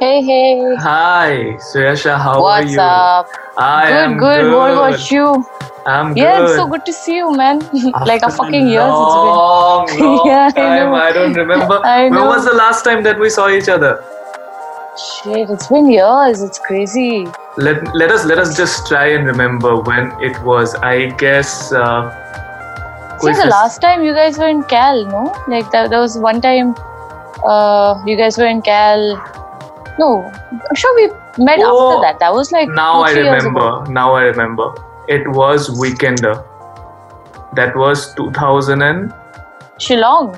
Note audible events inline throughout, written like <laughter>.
Hey, hey. Hi, Suyasha. How What's are you? What's up? I good, am good, good. What about you? I'm good. Yeah, it's so good to see you, man. <laughs> like a fucking years it's been. Long <laughs> yeah, time. I, I don't remember. <laughs> I know. When was the last time that we saw each other? Shit, it's been years. It's crazy. Let let us let us just try and remember when it was. I guess. Uh, See, the last time you guys were in Cal, no? Like that, that was one time uh, you guys were in Cal. No, I'm sure we met Oh, after that. That was like Now two, I three years ago. remember. Now I remember. It was Weekender. That was 2017. Shillong.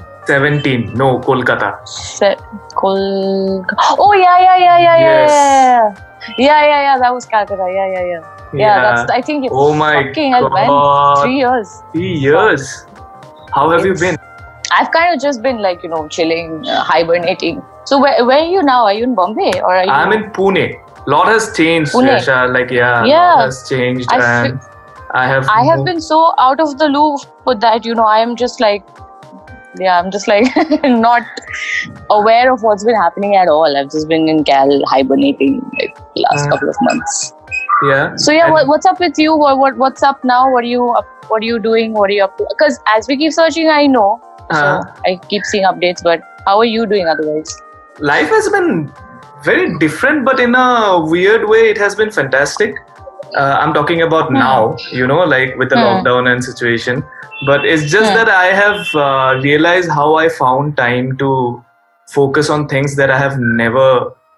No, Kolkata. Se- Kol- oh, yeah, yeah, yeah, yeah, yeah, Yes. yeah. Yeah, yeah, yeah. That was Calcutta. Yeah, yeah, yeah. Yeah, that's. I think it's Oh my fucking hell, god. Three years. Three years. How have you been? I've kind of just been like you know chilling, uh, hibernating. So where, where are you now? Are you in Bombay or are you? I'm in Pune. A Lot has changed, Pune. Yasha. Like yeah, Yeah. lot has changed, I and I have. I have moved- been so out of the loop with that. You know, I am just like, yeah, I'm just like <laughs> not aware of what's been happening at all. I've just been in Cal hibernating like last Uh, couple of months. Yeah. So yeah, what, what's up with you? What, what what's up now? What are you up? What are you doing? What are you up to? Because as we keep searching, I know. So Uh, I keep seeing updates. But how are you doing otherwise? life has been very different, but in a weird way, it has been fantastic. Uh, I'm talking about Hmm. now, you know, like with the Hmm. lockdown and situation. But it's just Hmm. that I have uh, realized how I found time to focus on things that I have never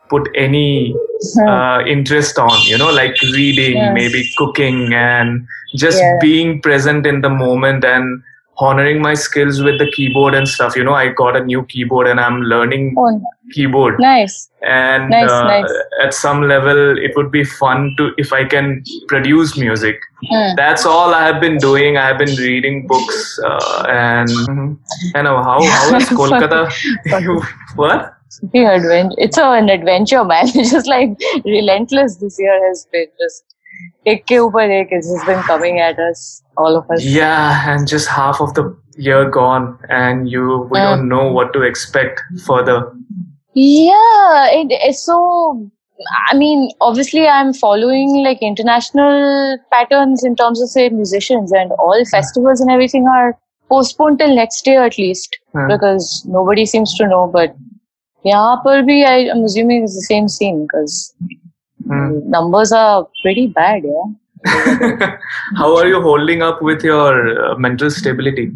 put any Hmm. uh, interest on, you know, like reading, Yes. maybe cooking, and just Yeah. being present in the moment and honoring my skills with the keyboard and stuff. You know, I got a new keyboard and I'm learning Oh, keyboard nice. and Nice, uh, nice. at some level it would be fun to if i can produce music Hmm. that's all i have been doing i have been reading books uh, and i know how how <laughs> is kolkata what adventure. It's an adventure, man. <laughs> It's just like relentless this year has been. Just ek ke upar ek. It's just been coming at us, all of us. yeah and just half of the year gone and you we Mm. don't know what to expect further Yeah, it, it's so. I mean, obviously, I'm following like international patterns in terms of say musicians, and all festivals and everything are postponed till next year at least Hmm. because nobody seems to know. But yeah, पर भी I, I'm assuming it's the same scene because Hmm. numbers are pretty bad. Yeah. <laughs> how are you holding up with your uh, mental stability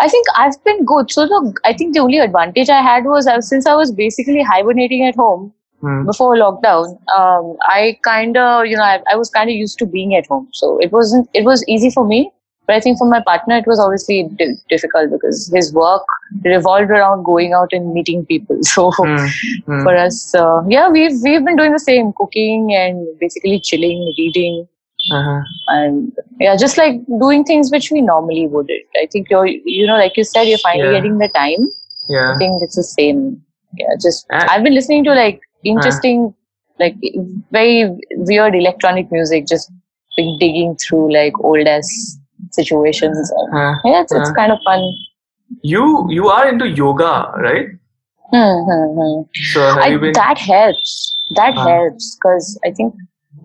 I think I've been good. So look, I think the only advantage I had was I, since I was basically hibernating at home Hmm. before lockdown, um, I kind of, you know, I, I was kind of used to being at home. So it wasn't, it was easy for me. But I think for my partner, it was obviously di- difficult because his work revolved around going out and meeting people. <laughs> So Hmm. Hmm. for us, uh, yeah, we've we've been doing the same, cooking and basically chilling, reading, Uh-huh. and yeah, just like doing things which we normally wouldn't. I think you're, you know, like you said, you're finally Yeah. getting the time. yeah I think it's the same. Yeah, just And- I've been listening to like interesting, like very weird electronic music. Just been digging through like old ass situations. Uh, yeah, it's, it's Uh. kind of fun. you you are into yoga right Hmm, hmm, hmm. so have I, you been that helps. That Uh. helps because I think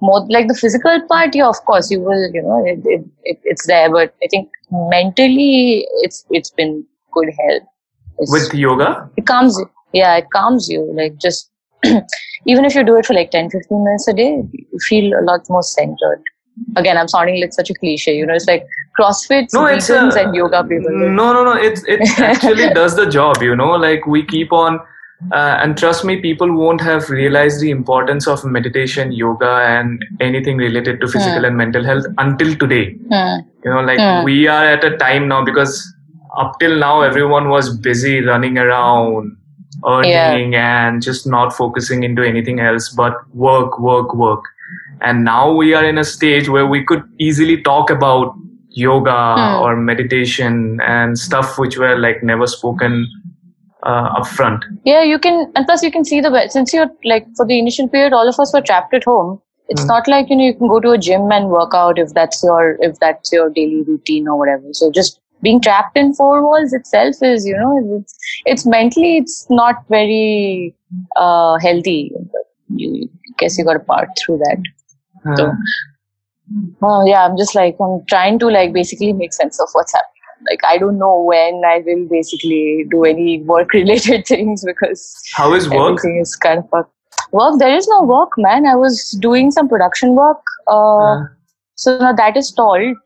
more like the physical part. Yeah, of course you will. You know, it, it, it, it's there, but I think mentally, it's it's been good help. It's, with yoga it calms you. Yeah, it calms you. Like just <clears throat> even if you do it for like 10, 15 minutes a day, you feel a lot more centered. Again, I'm sounding like such a cliche. You know, it's like CrossFit, no it's uh, and yoga people. no no no it it <laughs> actually does the job you know like we keep on uh, and trust me people won't have realized the importance of meditation yoga and anything related to physical Hmm. and mental health until today Hmm. you know like Hmm. we are at a time now because up till now everyone was busy running around earning and just not focusing into anything else but work work work and now we are in a stage where we could easily talk about yoga Hmm. or meditation and stuff which were like never spoken uh, upfront Yeah, you can, and plus you can see the since you're like for the initial period, all of us were trapped at home. It's Mm. not like you know you can go to a gym and work out if that's your if that's your daily routine or whatever. So just being trapped in four walls itself is you know it's, it's mentally it's not very uh, healthy you guess you got to part through that. Uh, so oh yeah i'm just like i'm trying to like basically make sense of what's happening. Like i don't know when i will basically do any work <laughs> related things because how is work? everything is kind of fucked. work there is no work man. I was doing some production work uh, Uh, so now that is stalled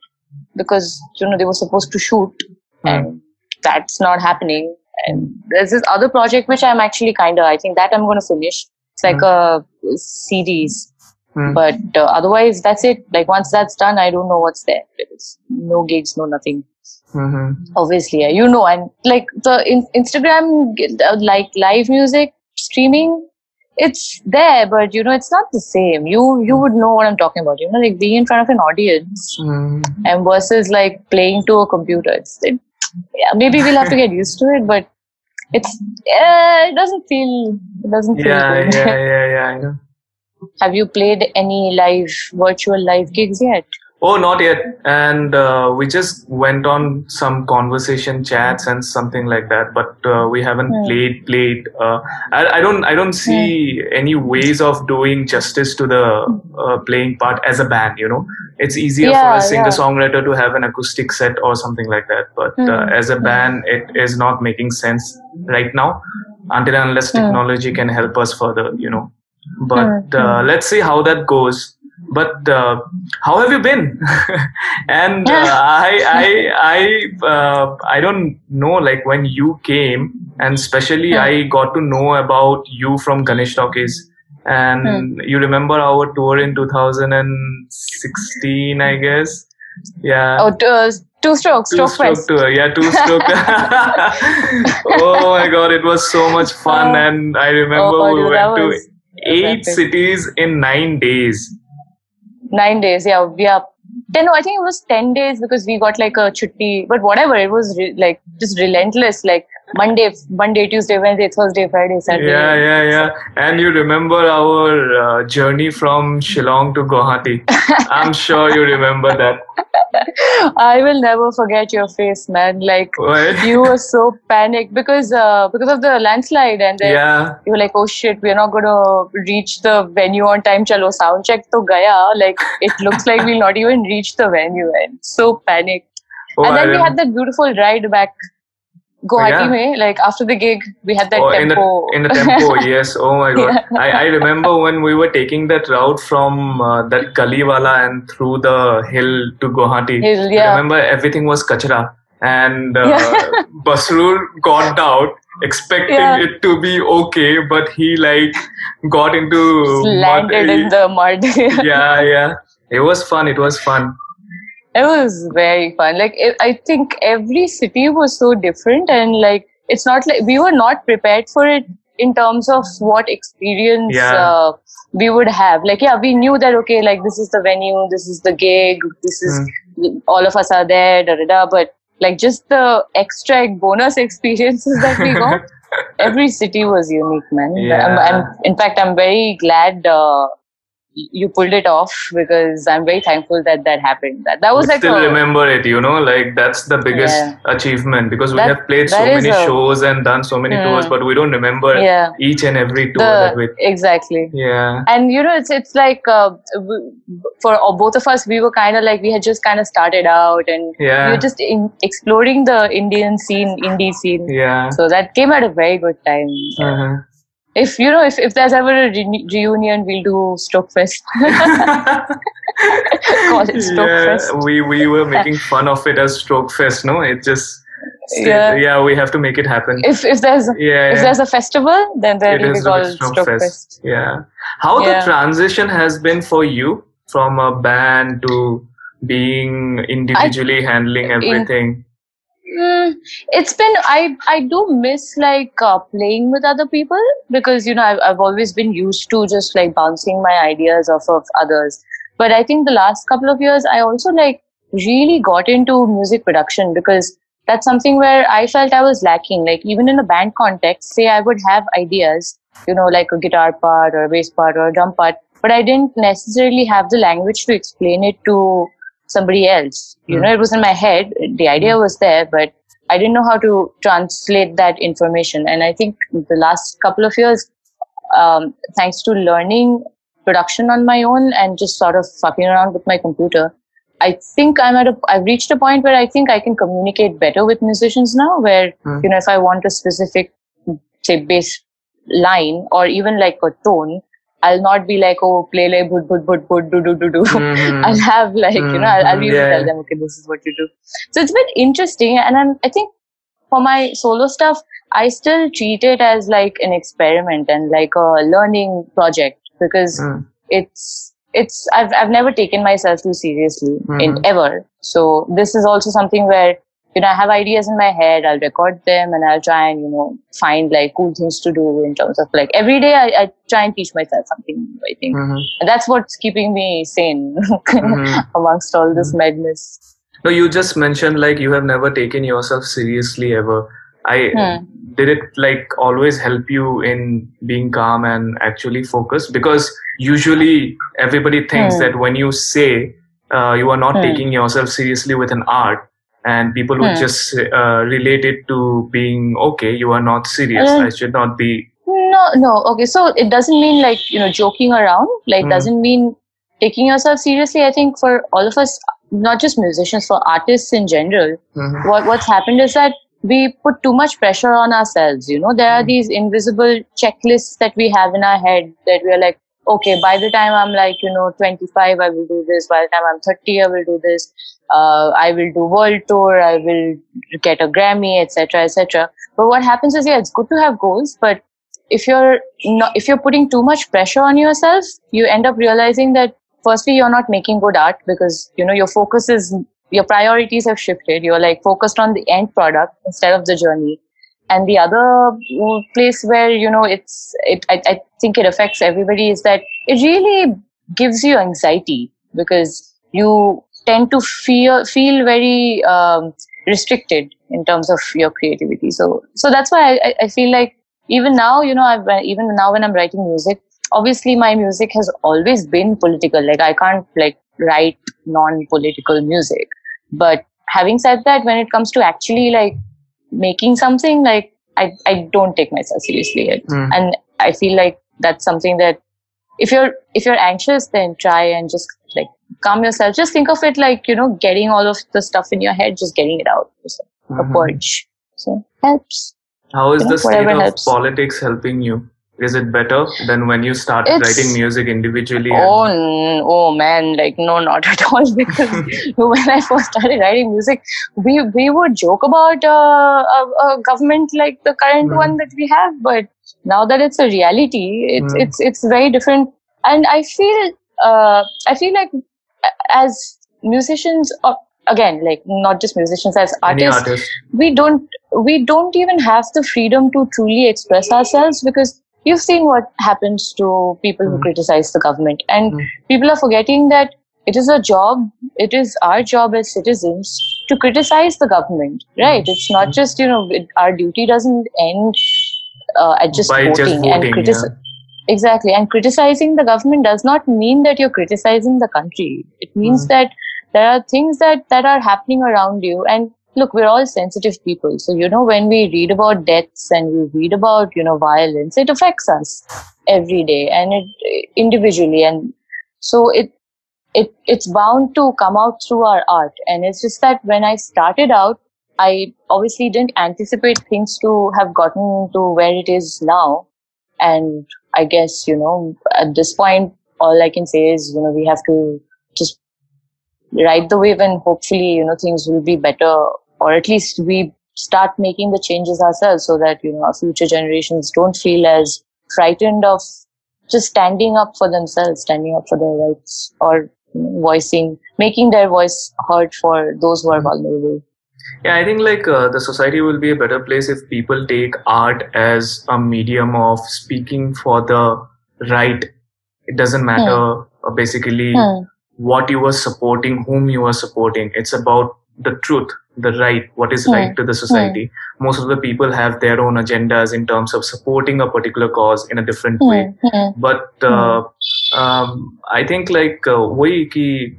because you know they were supposed to shoot Hmm. and that's not happening. And there's this other project which i'm actually kind of i think that i'm going to finish it's like a series. Hmm. but uh, otherwise that's it. Like once that's done i don't know what's there. There's no gigs no nothing. Mhm. obviously yeah, you know and like the in- instagram uh, like live music streaming it's there but you know it's not the same. You you would know what i'm talking about you know like being in front of an audience Hmm. and versus like playing to a computer. It's it, yeah maybe we'll have to get used to it but it's uh, it doesn't feel it doesn't feel Yeah, good yeah, <laughs> yeah, yeah. I know. have you played any live virtual live gigs yet Oh, not yet. And uh, we just went on some conversation chats and something like that, but uh, we haven't Hmm. played. Played. Uh, I, I don't. I don't see any ways of doing justice to the uh, playing part as a band. You know, it's easier for Yeah, a singer yeah. songwriter to have an acoustic set or something like that. But uh, Hmm. as a band, it is not making sense right now, until unless Hmm. technology can help us further. You know. But Hmm, uh, let's see how that goes but uh, how have you been? <laughs> And uh, <laughs> i i i uh, i don't know like when you came and especially Hmm. i got to know about you from ganesh talkies. And you remember our tour in 2016 i guess? Yeah. Oh t- uh, two strokes two stroke stroke tour yeah two <laughs> stroke. Oh my god it was so much fun Oh. and i remember Oh, we dude, went to eight cities in nine days nine days yeah yeah ten no i think it was 10 days because we got like a chutti but whatever it was re- like just relentless like monday monday tuesday wednesday thursday friday saturday Yeah, yeah, yeah. And you remember our uh, journey from Shillong to Guwahati. <laughs> I'm sure you remember that. <laughs> i will never forget your face man. Like you were so panicked because uh, because of the landslide and then Yeah. you were like oh shit we're not going to reach the venue on time. Chalo sound check to gaya like it looks like we'll not even reach the venue. And so panicked. Oh, and then we had that beautiful ride back Guwahati yeah. mein, like after the gig, we had that oh, in the tempo. in the tempo, <laughs> yes. Oh my god! Yeah. I, I remember when we were taking that route from uh, that Galiwala and through the hill to Guwahati. Hill, I yeah. remember everything was kachra, and uh, Yeah. <laughs> Basrur got out expecting Yeah. it to be okay, but he like got into Just mud. landed in the mud. <laughs> yeah, yeah. It was fun. It was fun. It was very fun. Like it, I think every city was so different, and like it's not like we were not prepared for it in terms of what experience Yeah. uh, we would have. Like yeah, we knew that okay, like this is the venue, this is the gig, this is all of us are there, da da da. But like just the extra bonus <laughs> experiences that we got. <laughs> every city was unique, man. Yeah. I'm, I'm, in fact, I'm very glad uh, you pulled it off because I'm very thankful that that happened. That that was We like still a, remember it, you know, like that's the biggest Yeah. achievement because we That- have played so many a- shows and done so many tours, Hmm. but we don't remember yeah each and every tour that we. exactly. Yeah. And you know, it's it's like uh, for both of us, we were kind of like we had just kind of started out, and we Yeah. were just in, exploring the Indian scene, indie scene. Yeah. So that came at a very good time. Uh-huh. If you know, if, if there's ever a re- reunion, we'll do Stroke Fest. Call it Stroke yeah, Fest. we we were making fun of it as Stroke Fest, no? It just Yeah. yeah, we have to make it happen. if if there's yeah, if there's a festival, then there it will be called Stroke Stroke Fest. Fest. Yeah. How the transition has been for you from a band to being individually handling everything. Mm, it's been I I do miss like uh, playing with other people because you know I've, I've always been used to just like bouncing my ideas off of others. But I think the last couple of years I also like really got into music production because that's something where I felt I was lacking. Like even in a band context, say I would have ideas, you know, like a guitar part or a bass part or a drum part, but I didn't necessarily have the language to explain it to somebody else. You Hmm. know, it was in my head. The idea was there, but I didn't know how to translate that information. And I think the last couple of years, um, thanks to learning production on my own and just sort of fucking around with my computer, I think I'm at a, I've reached a point where I think I can communicate better with musicians now. Where Hmm. you know, if I want a specific, say, bass line or even like a tone, I'll not be like, oh, play like bud bud bud bud do do do do. <laughs> Mhm. I'll have like you know I'll, I'll be able to Mhm, tell them okay this is what you do. So it's been interesting, and I'm I think for my solo stuff I still treat it as like an experiment and like a learning project because Mm. it's it's I've I've never taken myself too seriously in Mhm. ever. So this is also something where you know I have ideas in my head. I'll record them and I'll try and you know find like cool things to do in terms of like every day I, I try and teach myself something. new, I think Mhm. and that's what's keeping me sane <laughs> Mhm. amongst all this madness. No, you just mentioned like you have never taken yourself seriously ever. I Hmm. did it like always help you in being calm and actually focused because usually everybody thinks Hmm. that when you say uh, you are not Hmm. taking yourself seriously with an art and people would Hmm. just uh, relate it to being okay you are not serious Hmm. i should not be No, no. Okay, so it doesn't mean like you know joking around. Like Hmm. doesn't mean taking yourself seriously. I think for all of us, not just musicians, for artists in general, Mhm. what what's happened is that we put too much pressure on ourselves. You know, there are Hmm. these invisible checklists that we have in our head that we're like, okay, by the time I'm like you know 25, I will do this. By the time I'm 30, I will do this. Uh, I will do world tour. I will get a Grammy, etc., etc. But what happens is, yeah, it's good to have goals, but if you're not, if you're putting too much pressure on yourself, you end up realizing that firstly you're not making good art because you know your focus is your priorities have shifted. You're like focused on the end product instead of the journey. And the other mm, place where you know it's it I, I think it affects everybody is that it really gives you anxiety because you tend to feel feel very um, restricted in terms of your creativity. So so that's why I, I- feel like even now, you know, I've even now when I'm writing music, obviously my music has always been political. Like I can't like write non-political music. But having said that, when it comes to actually like making something, like I, I don't take myself seriously yet. Mm. And I feel like that's something that if you're if you're anxious, then try and just like calm yourself. Just think of it like, you know, getting all of the stuff in your head, just getting it out. Just a Mhm. purge. So helps. how is you know, the state of helps. politics helping you is it better than when you started It's- writing music individually Oh, n- oh man, like no, not at all. <laughs> Because <laughs> when I first started writing music, we we would joke about uh, a, a government like the current Mhm. one that we have, but now that it's a reality, it's Mhm. it's it's very different. And I feel uh, I feel like as musicians, or again, like not just musicians, as artists, artist we don't we don't even have the freedom to truly express ourselves because you've seen what happens to people who Mm. criticize the government and Mm. people are forgetting that it is a job it is our job as citizens to criticize the government right Mm. it's not just you know it, our duty doesn't end uh, at just voting, just and voting critici- exactly. And criticizing the government does not mean that you're criticizing the country. It means Mm. that there are things that that are happening around you. And look we're all sensitive people. So you know when we read about deaths and we read about you know violence it affects us every day and it individually. And so it it it's bound to come out through our art. And it's just that when i started out i obviously didn't anticipate things to have gotten to where it is now. And i guess you know at this point all i can say is you know we have to just ride the wave and hopefully you know things will be better or at least we start making the changes ourselves so that you know our future generations don't feel as frightened of just standing up for themselves standing up for their rights or voicing making their voice heard for those who are mm-hmm. vulnerable Yeah, I think like uh, the society will be a better place if people take art as a medium of speaking for the right. It doesn't matter uh, basically Hmm. what you are supporting, whom you are supporting. It's about the truth, the right, what is Hmm. right to the society. Most of the people have their own agendas in terms of supporting a particular cause in a different way. Hmm, hmm, But uh, um, I think like uh,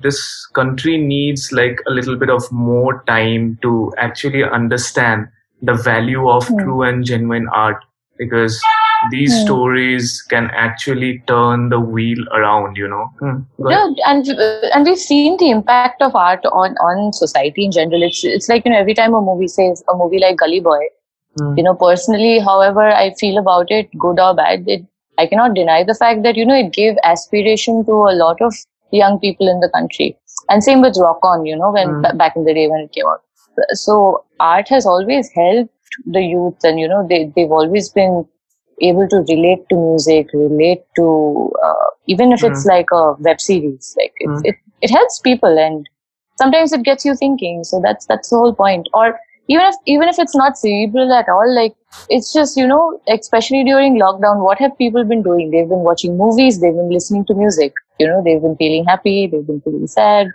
this country needs like a little bit of more time to actually understand the value of mm. true and genuine art because these mm. stories can actually turn the wheel around you know mm. yeah and and we've seen the impact of art on on society in general it's it's like you know every time a movie says a movie like gully boy mm. you know personally however i feel about it good or bad it I cannot deny the fact that, you know, it gave aspiration to a lot of young people in the country. And same with Rock On, you know, when mm. back in the day when it came out. So art has always helped the youth and, you know, they, they've always been able to relate to music, relate to, uh, even if mm. it's like a web series, like it, mm. it, it helps people and sometimes it gets you thinking. So that's, that's the whole point. Or even if even if it's not cerebral at all like it's just you know especially during lockdown what have people been doing? They've been watching movies they've been listening to music you know they've been feeling happy they've been feeling sad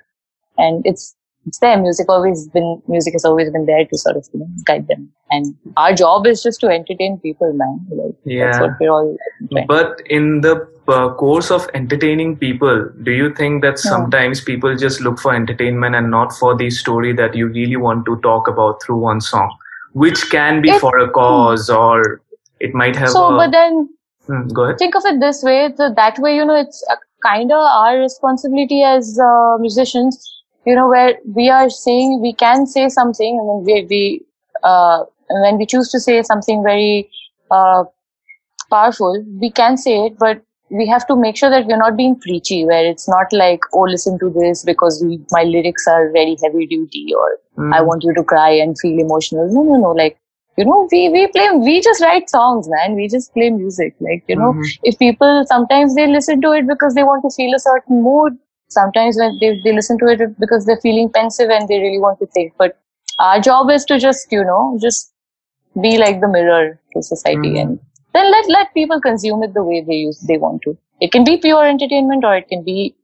and it's it's there. Music always been music has always been there to sort of you know, guide them. And our job is just to entertain people, man. Like, yeah. That's what we're all. Doing. But in the uh, course of entertaining people, do you think that sometimes yeah. people just look for entertainment and not for the story that you really want to talk about through one song, which can be it, for a cause or it might have. So, a, but then. Hmm, go ahead. Think of it this way: so that way, you know, it's kind of our responsibility as uh, musicians you know where we are saying we can say something and then we, we uh, when we choose to say something very uh, powerful we can say it but we have to make sure that we're not being preachy where it's not like oh listen to this because we, my lyrics are very heavy duty or mm. i want you to cry and feel emotional no no no like you know we we play we just write songs man we just play music like you know mm-hmm. if people sometimes they listen to it because they want to feel a certain mood sometimes when they, they listen to it because they're feeling pensive and they really want to think but our job is to just you know just be like the mirror to society mm. and then let let people consume it the way they use they want to it can be pure entertainment or it can be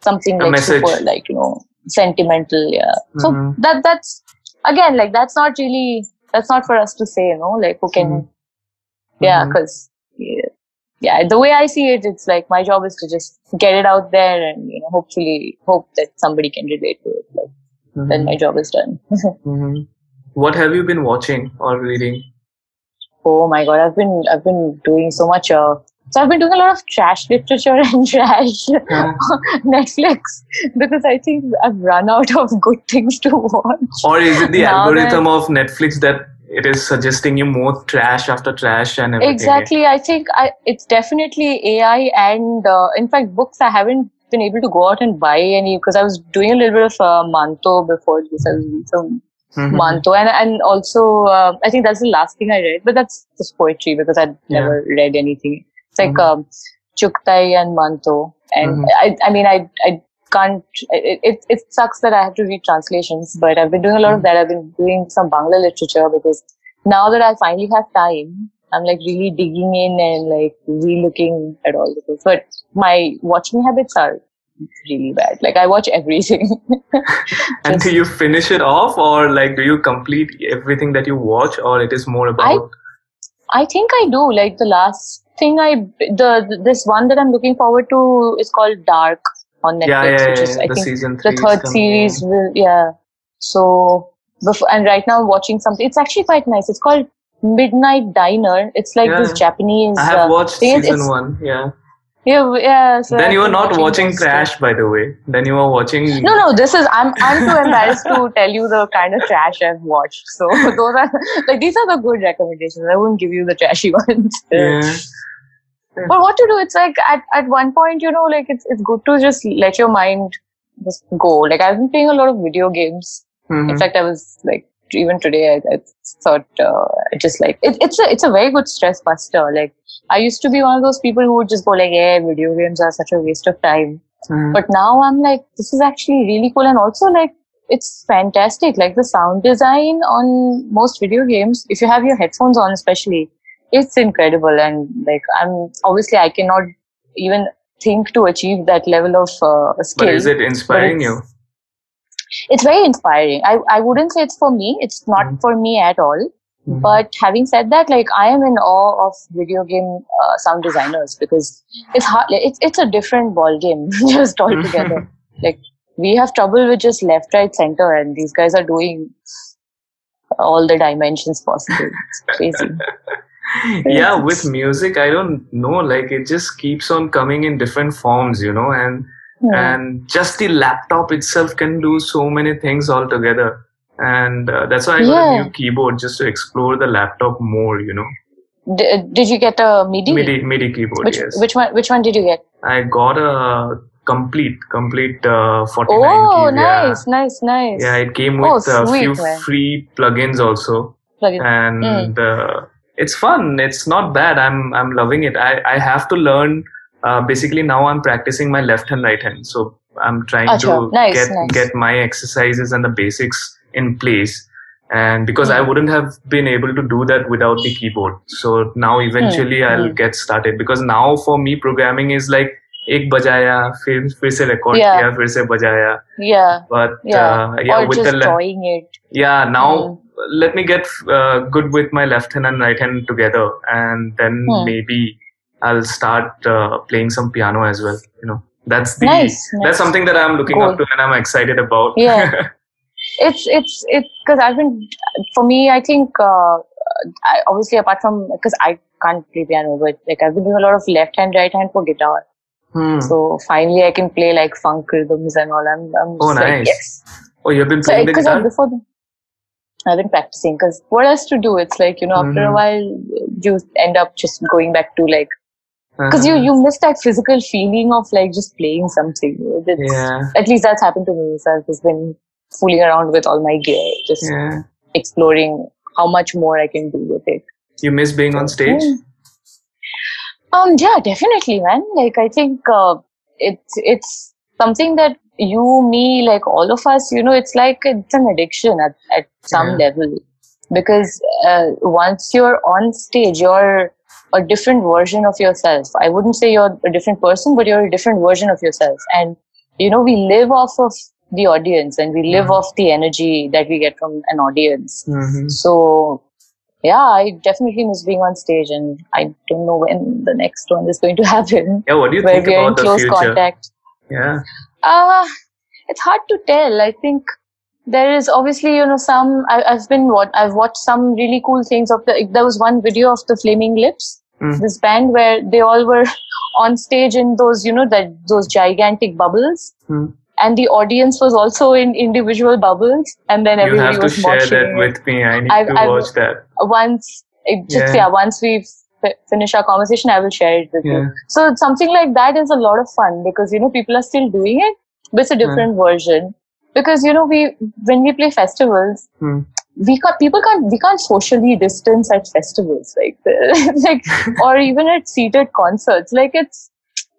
something A like message. super like you know sentimental yeah mm-hmm. so that that's again like that's not really that's not for us to say you know like who can mm-hmm. yeah because yeah, yeah, the way I see it, it's like my job is to just get it out there and you know, hopefully hope that somebody can relate to it. Like, mm-hmm. Then my job is done. <laughs> mm-hmm. What have you been watching or reading? Oh my god, I've been I've been doing so much. Uh, so I've been doing a lot of trash literature <laughs> and trash yeah. <laughs> Netflix because I think I've run out of good things to watch. Or is it the now algorithm that, of Netflix that it is suggesting you more trash after trash and everything. Exactly. I think I, it's definitely AI and uh, in fact books I haven't been able to go out and buy any because I was doing a little bit of uh, Manto before this. I was doing some mm-hmm. Manto and and also uh, I think that's the last thing I read, but that's just poetry because I'd yeah. never read anything. It's like mm-hmm. um, Chughtai and Manto, and mm-hmm. I I mean I I can't it, it, it sucks that i have to read translations but i've been doing a lot of hmm. that. I've been doing some bangla literature because now that i finally have time i'm like really digging in and like re-looking at all of this but my watching habits are really bad. Like i watch everything. <laughs> And do you finish it off or like do you complete everything that you watch or it is more about i, I think i do. Like the last thing i the this one that i'm looking forward to is called dark on Netflix, yeah, yeah, which is I the think the third series. Will, yeah. So before, and right now watching something. It's actually quite nice. It's called Midnight Diner. It's like this Japanese. I have uh, watched season one. Yeah. Yeah, yeah. So then you are not watching trash, by the way. Then you are watching. No, no. This is I'm I'm too embarrassed to <laughs> tell you the kind of trash I've watched. So <laughs> those are like these are the good recommendations. I wouldn't give you the trashy <laughs> ones. Yeah but what to do? It's like at, at one point you know like it's, it's good to just let your mind just go. Like i've been playing a lot of video games. Mm-hmm. in fact i was like even today i, I thought uh, just like it, it's a it's a very good stress buster. Like i used to be one of those people who would just go like yeah video games are such a waste of time. Mm-hmm. but now i'm like this is actually really cool. And also like it's fantastic. Like the sound design on most video games if you have your headphones on especially it's incredible and like i'm obviously i cannot even think to achieve that level of uh, skill but is it inspiring you it's very inspiring i i wouldn't say it's for me it's not mm. for me at all Mm-hmm. But having said that, like I am in awe of video game uh, sound designers because it's hard. It's it's a different ball game <laughs> just <laughs> altogether. like we have trouble with just left, right, center, and these guys are doing all the dimensions possible. It's crazy. <laughs> yeah, with music, I don't know. Like it just keeps on coming in different forms, you know, and yeah. and just the laptop itself can do so many things altogether and uh, that's why I got yeah. a new keyboard just to explore the laptop more. You know. D- did you get a MIDI? MIDI MIDI keyboard. Which, yes. Which one? Which one did you get? I got a complete complete uh, 49 oh key, nice yeah. nice nice yeah it came with oh, a few man. free plugins also Plugin. and mm. uh, it's fun it's not bad i'm i'm loving it i i have to learn uh, basically now i'm practicing my left hand right hand so i'm trying Achha. to nice, get nice. get my exercises and the basics in place and because mm. i hmm. wouldn't have been able to do that without the keyboard so now eventually mm. i'll mm. get started because now for me programming is like एक बजाया फिर फिर से record yeah. किया फिर से बजाया yeah but yeah, uh, yeah or with just the drawing it yeah now let me get uh, good with my left hand and right hand together and then hmm. maybe i'll start uh, playing some piano as well you know that's the nice, nice. that's something that i'm looking cool. up to and i'm excited about yeah <laughs> it's it's it because I've been for me I think uh, I, obviously apart from because I can't play piano but like I've been doing a lot of left hand right hand for guitar hmm. so finally I can play like funk rhythms and all I'm, I'm oh nice like, yes oh you've been playing so, the guitar before the, I've been practicing because what else to do it's like you know after mm-hmm. a while you end up just going back to like because uh-huh. you you miss that physical feeling of like just playing something it's, yeah. at least that's happened to me so I've just been fooling around with all my gear, just yeah. exploring how much more I can do with it. You miss being on stage? Mm. Um, yeah, definitely, man. Like, I think uh, it's it's something that you, me, like all of us, you know, it's like it's an addiction at, at some yeah. level. Because uh, once you're on stage, you're a different version of yourself. I wouldn't say you're a different person, but you're a different version of yourself. And, you know, we live off of the audience and we live mm-hmm. off the energy that we get from an audience. Mm-hmm. So, yeah, I definitely miss being on stage, and I don't know when the next one is going to <laughs> happen. Yeah, what do you think about in close the future? contact. Yeah. Uh, it's hard to tell. I think there is obviously, you know, some. I, have been what I've watched some really cool things of the. There was one video of the Flaming Lips, mm. this band where they all were <laughs> on stage in those, you know, that those gigantic bubbles. Mm and the audience was also in individual bubbles and then everybody was watching. you have to share that with me i need I've, to I've, watch that once just yeah, yeah once we f- finish our conversation i will share it with yeah. you so something like that is a lot of fun because you know people are still doing it but it's a different yeah. version because you know we when we play festivals hmm. we can't people can't we can't socially distance at festivals like <laughs> like or even at seated concerts like it's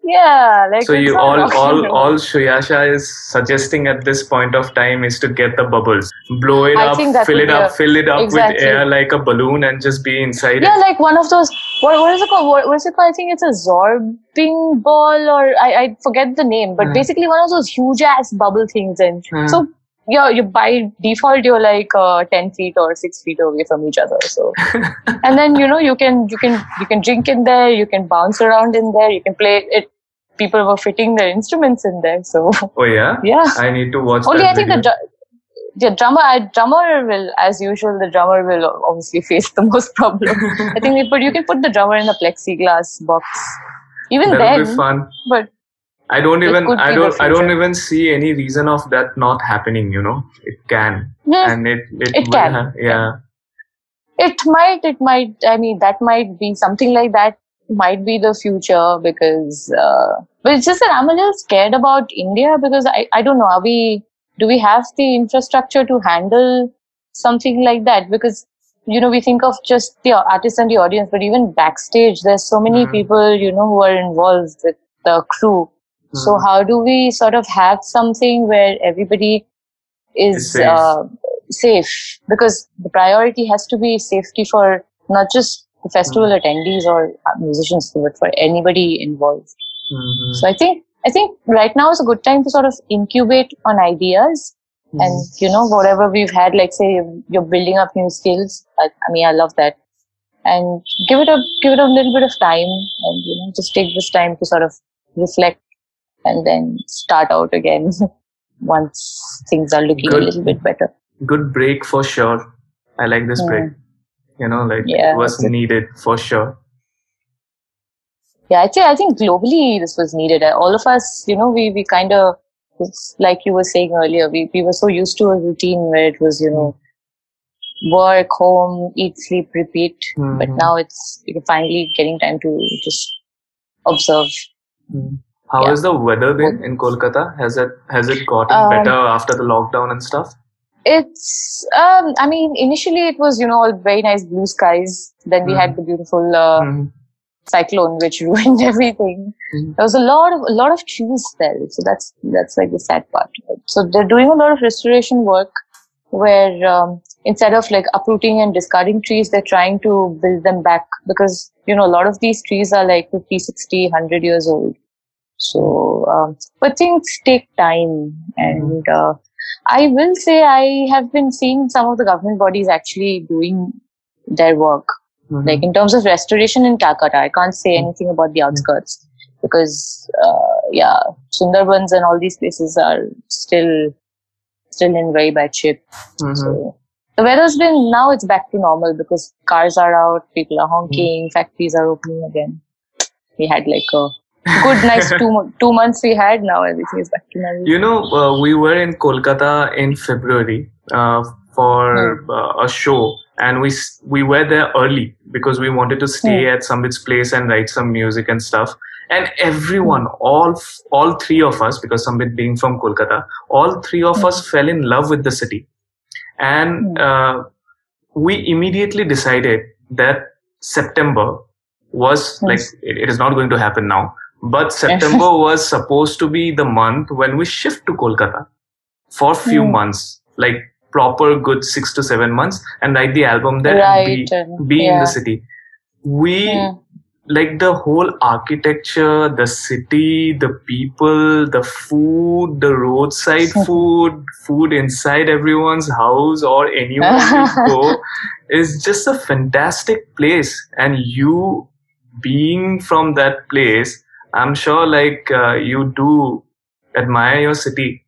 yeah like so you all all all shuyasha is suggesting at this point of time is to get the bubbles blow it I up fill it up fill it up exactly. with air like a balloon and just be inside it. yeah it. like one of those what, what is it called what, what is it called i think it's a zorbing ball or i, I forget the name but mm. basically one of those huge ass bubble things and mm. so yeah, you by default you're like uh, ten feet or six feet away from each other. So, <laughs> and then you know you can you can you can drink in there, you can bounce around in there, you can play it people were fitting their instruments in there. So oh yeah, yeah. I need to watch. Only I think video. the drummer I, drummer will, as usual, the drummer will obviously <laughs> face the most problem. I think, but you can put the drummer in a plexiglass box. Even That'll then, be fun. But I don't even I don't I don't even see any reason of that not happening. You know, it can yes, and it it, it can. Ha- yeah. It might, it might, I mean, that might be something like that might be the future because, uh, but it's just that I'm a little scared about India because I, I don't know, are we, do we have the infrastructure to handle something like that? Because, you know, we think of just the artist and the audience, but even backstage, there's so many mm. people, you know, who are involved with the crew. Mm. So how do we sort of have something where everybody is safe. Uh, safe? Because the priority has to be safety for not just the festival mm-hmm. attendees or musicians, but for anybody involved. Mm-hmm. So I think I think right now is a good time to sort of incubate on ideas and you know whatever we've had like say you're building up new skills I, I, mean i love that and give it a give it a little bit of time and you know just take this time to sort of reflect and then start out again <laughs> once things are looking good, a little bit better good break for sure i like this mm. break you know like yeah, it was needed for sure yeah i think i think globally this was needed all of us you know we we kind of it's like you were saying earlier, we, we were so used to a routine where it was, you know, work, home, eat, sleep, repeat. Mm-hmm. But now it's you're finally getting time to just observe. Mm. How yeah. has the weather been in Kolkata? Has it has it gotten um, better after the lockdown and stuff? It's um, I mean initially it was you know all very nice blue skies. Then we mm. had the beautiful uh, mm cyclone which <laughs> ruined everything. Mm. There was a lot of a lot of trees fell, so that's that's like the sad part. So they're doing a lot of restoration work where um, instead of like uprooting and discarding trees, they're trying to build them back because you know a lot of these trees are like 50, 60, 100 years old. So, um, but things take time, and uh, I will say I have been seeing some of the government bodies actually doing their work Mm-hmm. Like in terms of restoration in Calcutta, I can't say mm-hmm. anything about the mm-hmm. outskirts because uh, yeah, Sundarbans and all these places are still still in very bad shape. Mm-hmm. So the weather's been now it's back to normal because cars are out, people are honking, mm-hmm. factories are opening again. We had like a good <laughs> nice two two months we had now everything is back to normal. You know, uh, we were in Kolkata in February uh, for mm. uh, a show and we we were there early because we wanted to stay mm. at Sambit's place and write some music and stuff. And everyone, mm. all all three of us, because Sambit being from Kolkata, all three of us fell in love with the city, and hmm. uh, we immediately decided that September was like it, it is not going to happen now, but September was supposed to be the month when we shift to Kolkata for few hmm. months, like proper good six to seven months and write the album there right. and be, be yeah. in the city. We yeah. like the whole architecture, the city, the people, the food, the roadside <laughs> food, food inside everyone's house or anywhere you <laughs> go is just a fantastic place. And you being from that place, I'm sure like uh, you do admire your city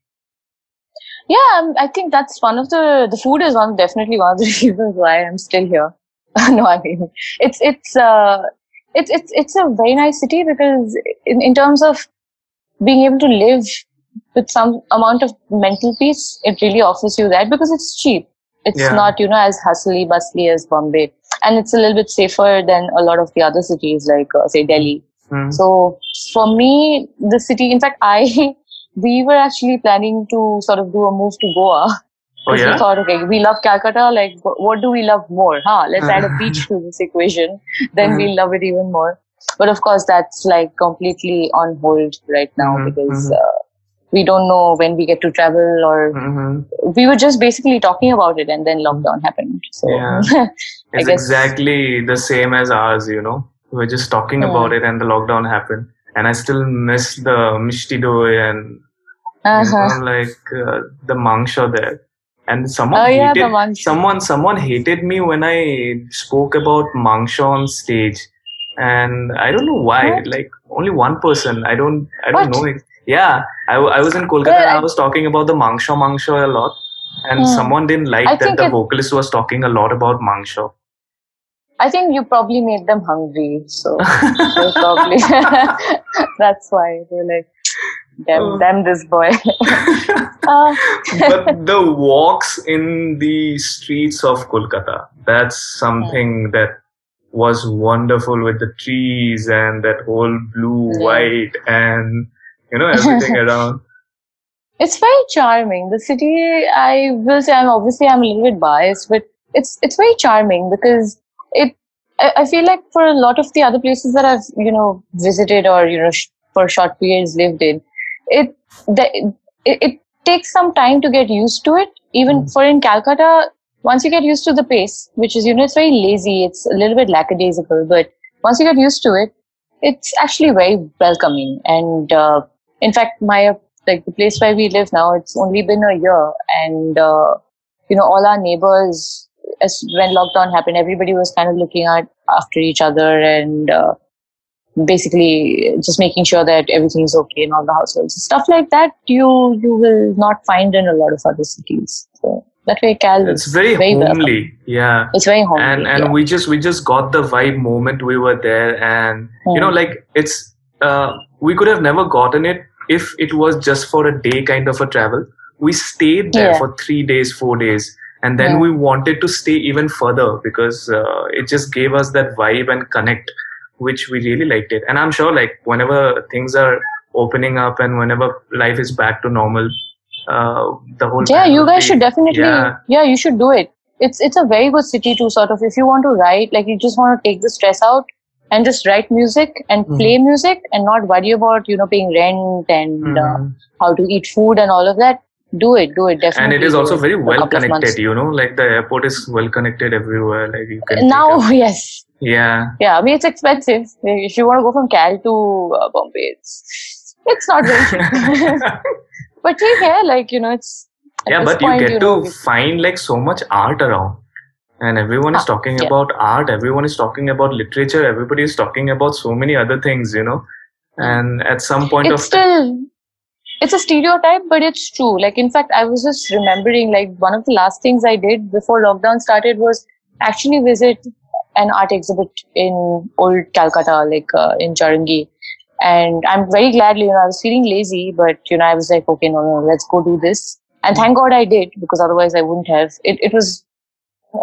yeah, um, I think that's one of the the food is one definitely one of the <laughs> reasons why I'm still here. <laughs> no, I mean it's it's uh it's it's it's a very nice city because in, in terms of being able to live with some amount of mental peace, it really offers you that because it's cheap. It's yeah. not you know as hustly bustly as Bombay, and it's a little bit safer than a lot of the other cities like uh, say Delhi. Mm. So for me, the city, in fact, I <laughs> we were actually planning to sort of do a move to Goa. Oh, <laughs> yeah? We thought, okay, we love Calcutta. Like, what do we love more? Huh? Let's add a beach to this equation. <laughs> Then mm-hmm. we'll love it even more. But of course, that's like completely on hold right now mm-hmm. because mm-hmm. uh, we don't know when we get to travel or mm-hmm. we were just basically talking about it and then lockdown happened. So yeah. it's exactly the same as ours, you know. We were just talking yeah. about it and the lockdown happened. And I still miss the mishti doi and uh-huh. you know, like uh, the mangsha there and someone oh, yeah, hated, someone someone hated me when i spoke about mangsha on stage and i don't know why what? like only one person i don't i don't what? know it. yeah I, I was in kolkata well, and i was talking about the mangsha mangsha a lot and hmm. someone didn't like I that the it, vocalist was talking a lot about mangsha I think you probably made them hungry, so, <laughs> probably <laughs> that's why they're like, Damn, uh, damn this boy. <laughs> uh. but the walks in the streets of Kolkata, that's something that was wonderful with the trees and that whole blue, yeah. white, and you know, everything around. It's very charming. The city, I will say, I'm obviously I'm a little bit biased, but it's it's very charming because it. I, feel like for a lot of the other places that I've you know visited or you know sh- for short periods lived in, it, the, it, it takes some time to get used to it. Even mm. for in Calcutta, once you get used to the pace, which is, you know, it's very lazy, it's a little bit lackadaisical, but once you get used to it, it's actually very welcoming. And uh, in fact, my like the place where we live now, it's only been a year, and uh, you know, all our neighbors, as when lockdown happened, everybody was kind of looking at after each other and uh, basically just making sure that everything is okay in all the households. Stuff like that, you you will not find in a lot of other cities. So that way, Cal it's very, very homely. Welcome. Yeah, it's very homely. And and yeah. we just we just got the vibe moment we were there, and you know, hmm. like it's uh, we could have never gotten it if it was just for a day kind of a travel. We stayed there yeah. for three days, four days, and then yeah. we wanted to stay even further because uh, it just gave us that vibe and connect, which we really liked it. And I'm sure, like whenever things are opening up and whenever life is back to normal, uh, the whole yeah, you guys be, should definitely yeah. yeah, you should do it. It's it's a very good city to sort of if you want to write, like you just want to take the stress out and just write music and mm-hmm. play music and not worry about you know paying rent and mm-hmm. uh, how to eat food and all of that do it do it definitely and it is also very well connected you know like the airport is well connected everywhere like you can now <laughs> yes. Yeah. Yeah i mean it's expensive. If you want to go from cal to uh, bombay it's it's not very cheap. <laughs> <laughs> But yeah like you know it's yeah but point, you get you know, to find like so much art around. And everyone is ah, talking yeah. about art everyone is talking about literature everybody is talking about so many other things you know. And at some point it's of still it's a stereotype but it's true like in fact i was just remembering like one of the last things i did before lockdown started was actually visit an art exhibit in old calcutta like uh, in Chowringhee and i'm very glad you know i was feeling lazy but you know i was like okay no no let's go do this and thank god i did because otherwise i wouldn't have it, it was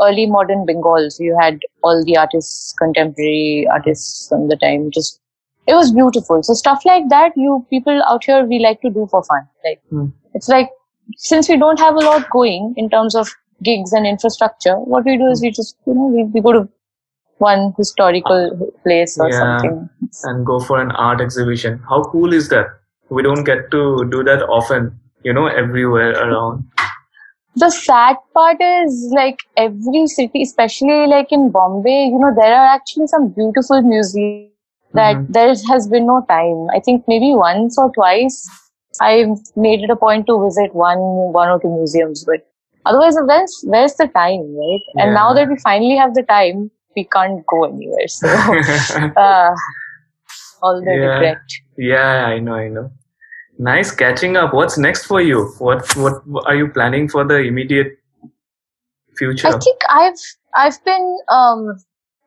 early modern Bengal. So you had all the artists, contemporary artists from the time. Just it was beautiful. So stuff like that, you people out here we like to do for fun. Like mm. it's like since we don't have a lot going in terms of gigs and infrastructure, what we do is we just you know we, we go to one historical place or yeah, something and go for an art exhibition. How cool is that? We don't get to do that often, you know, everywhere around the sad part is like every city, especially like in Bombay, you know, there are actually some beautiful museums that mm-hmm. there has been no time. I think maybe once or twice I've made it a point to visit one, one or two museums, but otherwise, where's, where's the time, right? Yeah. And now that we finally have the time, we can't go anywhere. So, <laughs> uh, all the yeah. regret. Yeah, I know, I know. Nice catching up. What's next for you? What what are you planning for the immediate future? I think I've I've been um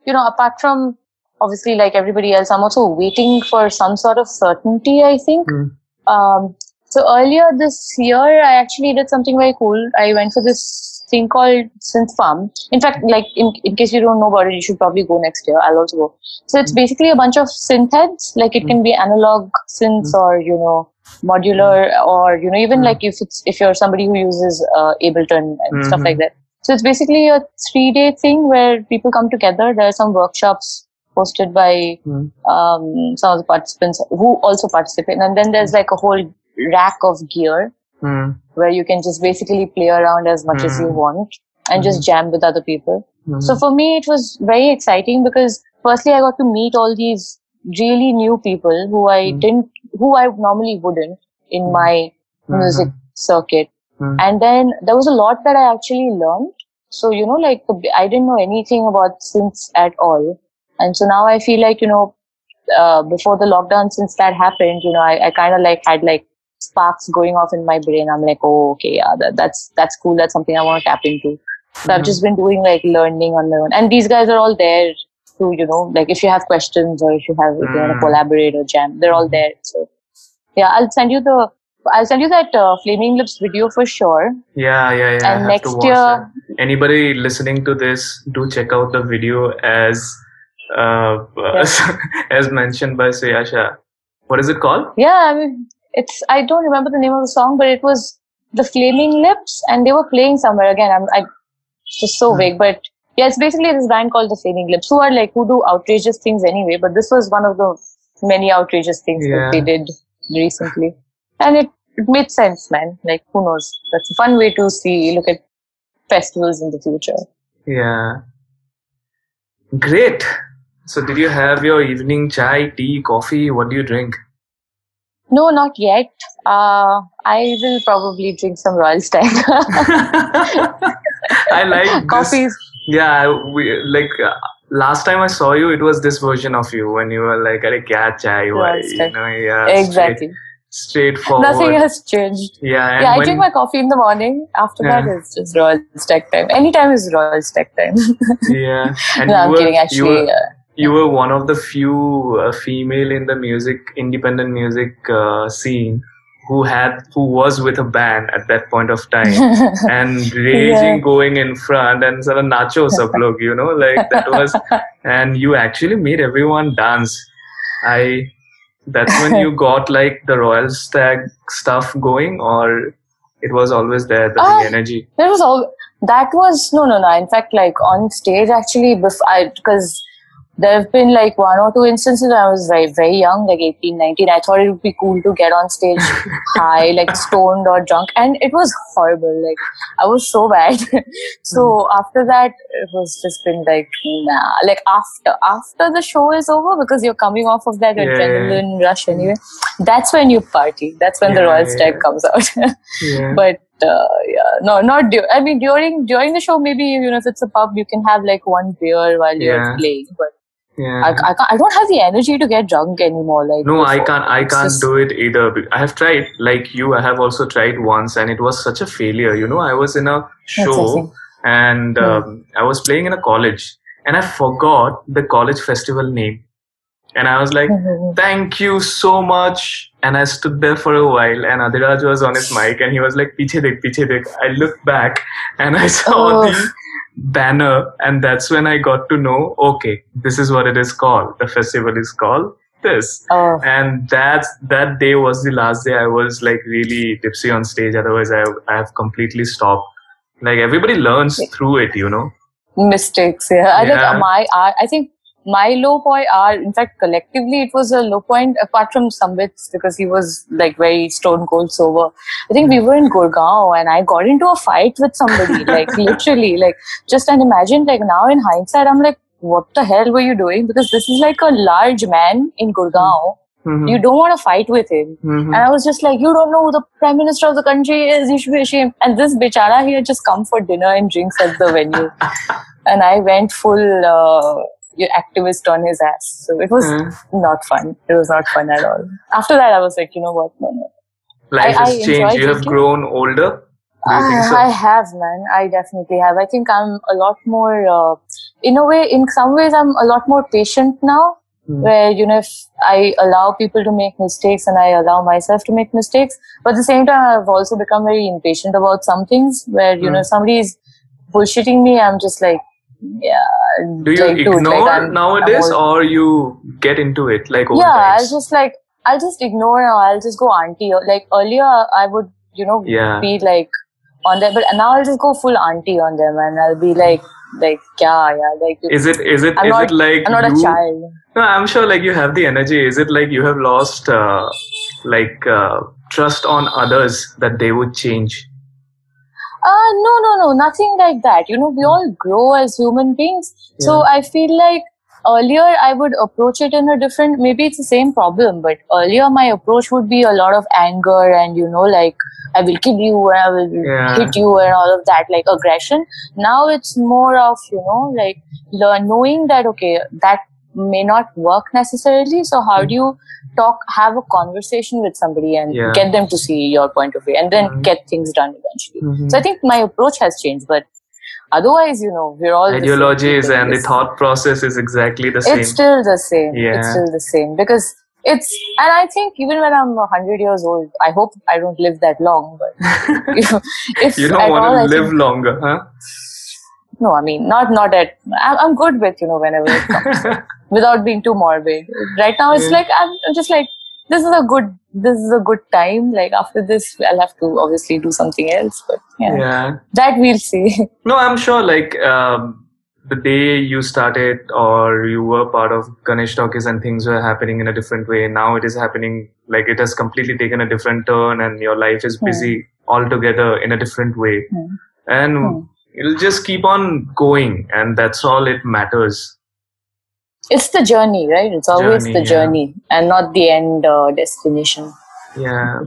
you know apart from obviously like everybody else, I'm also waiting for some sort of certainty. I think. Mm. Um, so earlier this year, I actually did something very cool. I went for this thing called Synth Farm. In fact, like in, in case you don't know about it, you should probably go next year. I'll also go. So it's hmm. basically a bunch of synth heads. Like it hmm. can be analog synths mm. or you know modular or you know even mm. like if it's if you're somebody who uses uh, ableton and mm-hmm. stuff like that so it's basically a three day thing where people come together there are some workshops hosted by mm. um, some of the participants who also participate and then there's like a whole rack of gear mm. where you can just basically play around as much as you mm. want and just mm-hmm. jam with other people so mm-hmm. for me it was very exciting because firstly i got to meet all these really new people who I mm. didn't, who I normally wouldn't in mm. my mm-hmm. music circuit. Mm. And then there was a lot that I actually learned. So, you know, like I didn't know anything about synths at all. And so now I feel like, you know, uh, before the lockdown, since that happened, you know, I, I kind of like had like sparks going off in my brain. I'm like, oh, okay, yeah, that, that's, that's cool. That's something I want to tap into. So mm-hmm. I've just been doing like learning on my own. And these guys are all there to you know like if you have questions or if you have if you want to hmm. collaborate or jam they're all there so yeah i'll send you the I'll send you that uh, Flaming Lips video for sure. Yeah, yeah, yeah. And next year, anybody listening to this, do check out the video as uh, yeah. <laughs> as mentioned by Suyasha. What is it called? Yeah, I mean, it's I don't remember the name of the song, but it was the Flaming Lips, and they were playing somewhere again. I'm I just so hmm. vague, but yeah, it's basically this band called the Flaming Lips, who are like who do outrageous things anyway. But this was one of the many outrageous things yeah. that they did recently, and it, it made sense, man. Like who knows? That's a fun way to see look at festivals in the future. Yeah, great. So, did you have your evening chai, tea, coffee? What do you drink? No, not yet. Uh, I will probably drink some Royal Stag. <laughs> I like coffee. Yeah, we like uh, last time I saw you, it was this version of you when you were like, "Are kya chai Royal You know, yeah, exactly. Straight, straightforward. Nothing has changed. Yeah, Yeah, I drink my coffee in the morning. After that, it's just Royal Stag time. Anytime is Royal Stag time. <laughs> yeah, and no, you I'm were, kidding. Actually, were, uh, you were one of the few uh, female in the music independent music uh, scene who had who was with a band at that point of time <laughs> and raging going in front and sort of nacho sab <laughs> log, you know like that was and you actually made everyone dance i that's when you <laughs> got like the royal stag stuff going or it was always there the Ah, energy That was all. That was no, no, no. In fact, like on stage, actually, before because there have been like one or two instances when I was very, very young, like 18, 19. I thought it would be cool to get on stage <laughs> high, like stoned or drunk, and it was horrible. Like I was so bad. <laughs> so after that, it was just been like nah. Like after after the show is over, because you're coming off of that Yeah. adrenaline rush anyway. That's when you party. That's when the Yeah, Royal yeah, Stag yeah. comes out. <laughs> yeah but uh, yeah no not du- i mean during during the show maybe you know if it's a pub you can have like one beer while you're playing but yeah I, I, can't, I don't have the energy to get drunk anymore like No, I can't. I can't just- do it either. I have tried, like you. I have also tried once, and it was such a failure. You know, I was in a show, and Hmm. um, I was playing in a college, and I forgot the college festival name, and I was like, Mhm. "Thank you so much." And I stood there for a while, and Adiraj was on his <laughs> mic, and he was like, "Piche dekh, piche dekh." I looked back, and I saw Oh. the banner, and that's when I got to know, okay, this is what it is called. The festival is called this oh and that's that day was the last day I was like really tipsy on stage. Otherwise, I I have completely stopped. Like everybody learns through it, you know. mistakes yeah, I Yeah. think my I, I think my low point are in fact collectively it was a low point apart from Sambit's because he was like very stone cold sober i think we were in gurgaon and i got into a fight with somebody <laughs> like literally like just and imagine like now in hindsight i'm like what the hell were you doing because this is like a large man in gurgaon Mhm. you don't want to fight with him Mhm. and I was just like, you don't know who the prime minister of the country is. You should be ashamed. And this bichara, he had just come for dinner and drinks at the venue. <laughs> and I went full uh, activist on his ass. So it was not fun. It was not fun at all. After that, I was like, you know what? No. life I- has I changed. You have grown older. Think Ah, so? I have, man. I definitely have. I think I'm a lot more, uh, in a way, in some ways, I'm a lot more patient now. Hmm. Where, you know, if I allow people to make mistakes and I allow myself to make mistakes. But at the same time, I've also become very impatient about some things where, you Hmm. know, somebody is bullshitting me. I'm just like, yeah. Do you dude, like, ignore I'm- nowadays, I'm or you get into it like yeah, I'll just like, I'll just ignore or I'll just go auntie. Like earlier, I would, you know, Yeah. be like on them, but now I'll just go full auntie on them, and I'll be like, like, yeah, yeah, like, Is it is it I'm is not- it like I'm not you, a child. No, I'm sure like you have the energy. Is it like you have lost uh, like uh, trust on others that they would change? Uh, no, no, no, nothing like that. You know, we all grow as human beings. So I feel like earlier I would approach it in a different, maybe it's the same problem, but earlier my approach would be a lot of anger and, you know, like, I will kill you and I will Yeah. hit you and all of that, like aggression. Now it's more of, you know, like learn, knowing that, okay, that may not work necessarily. So how do you talk, have a conversation with somebody and Yeah. get them to see your point of view and then Mhm. get things done eventually? Mhm. So I think my approach has changed, but otherwise, you know, we're all ideologies people. and the thought process is exactly the same. It's still the same. Yeah. It's still the same because it's, and I think even when I'm hundred years old, I hope I don't live that long. But <laughs> if, if you don't want all, to live think- longer, huh? no, I mean, not not at. I'm, I'm good with you know whenever it comes <laughs> without being too morbid. Right now, it's like I'm I'm just like this is a good this is a good time. Like after this, I'll have to obviously do something else. But yeah, yeah. that we'll see. <laughs> No, I'm sure like um, the day you started or you were part of Ganesh Talkies and things were happening in a different way. Now it is happening like it has completely taken a different turn and your life is Hmm. busy altogether in a different way. Hmm. And Hmm. it'll just keep on going and that's all it matters. It's the journey, right? It's always Journey, the yeah. journey and not the end uh, destination. Yeah.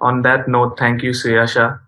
On that note, thank you, Suyasha,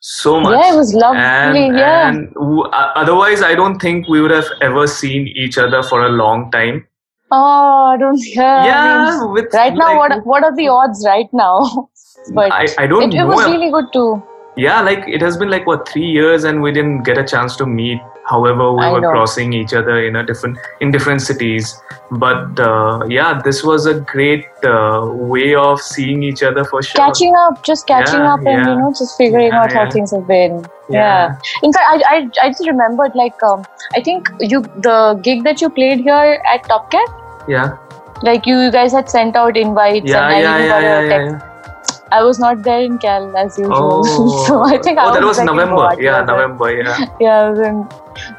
so much. Yeah, it was lovely. And, yeah. and w- uh, otherwise, I don't think we would have ever seen each other for a long time. Oh, I don't. Yeah. Yeah, I mean, right now, like, what what are the odds right now? <laughs> but I, I don't it, it was really good too. yeah, like it has been like what three years, and we didn't get a chance to meet. However, we I were know. crossing each other in a different in different cities. But uh, yeah, this was a great uh, way of seeing each other for sure. Catching up, just catching Yeah, up, and yeah. you know, just figuring Yeah, out how things have been. Yeah. In fact, I I, I just remembered like um I think you the gig that you played here at Top Cat, Yeah, like you, you guys had sent out invites yeah, and I yeah, even yeah, got yeah, a text. I was not there in Cal as usual, <laughs> Oh, so I think I oh, that was like, November. Yeah. November. Yeah. <laughs> Yeah, I was in,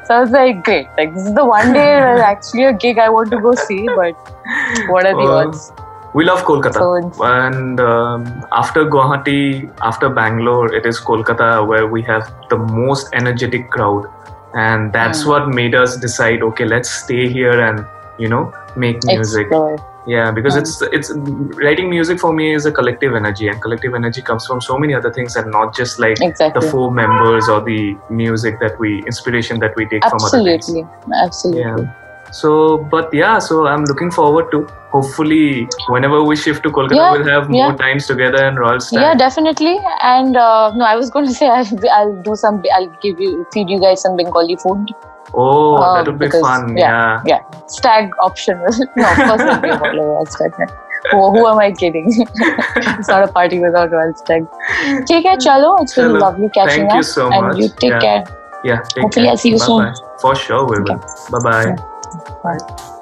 so I was like, great. Like this is the one day where <laughs> actually a gig I want to go see, but what are the Oh, odds? We love Kolkata. So and um, after Guwahati, after Bangalore, it is Kolkata where we have the most energetic crowd, and that's Mm. what made us decide. Okay, let's stay here and you know make music. explore. Yeah, because it's it's writing music for me is a collective energy, and collective energy comes from so many other things, and not just like the four members or the music that we inspiration that we take from other things. Absolutely. Absolutely. Yeah. So, but yeah, so I'm looking forward to hopefully whenever we shift to Kolkata, Yeah, we'll have yeah. more times together in Royal Stag. Yeah, definitely. And uh, no, I was going <laughs> to say I'll, I'll do some. I'll give you feed you guys some Bengali food. Oh, Um, that would be because- fun. yeah. Yeah. Stag optional. <laughs> no, of course I'll be Royal Stag. Who, who am I kidding? <laughs> it's not a party without Royal Stag. Take care, chalo. It's been Chalo. lovely catching Thank up. you so and much. you take Yeah. care. Yeah. take Hopefully care. I'll see you soon. Bye-bye. For sure, we will. Okay. Bye bye. Bye.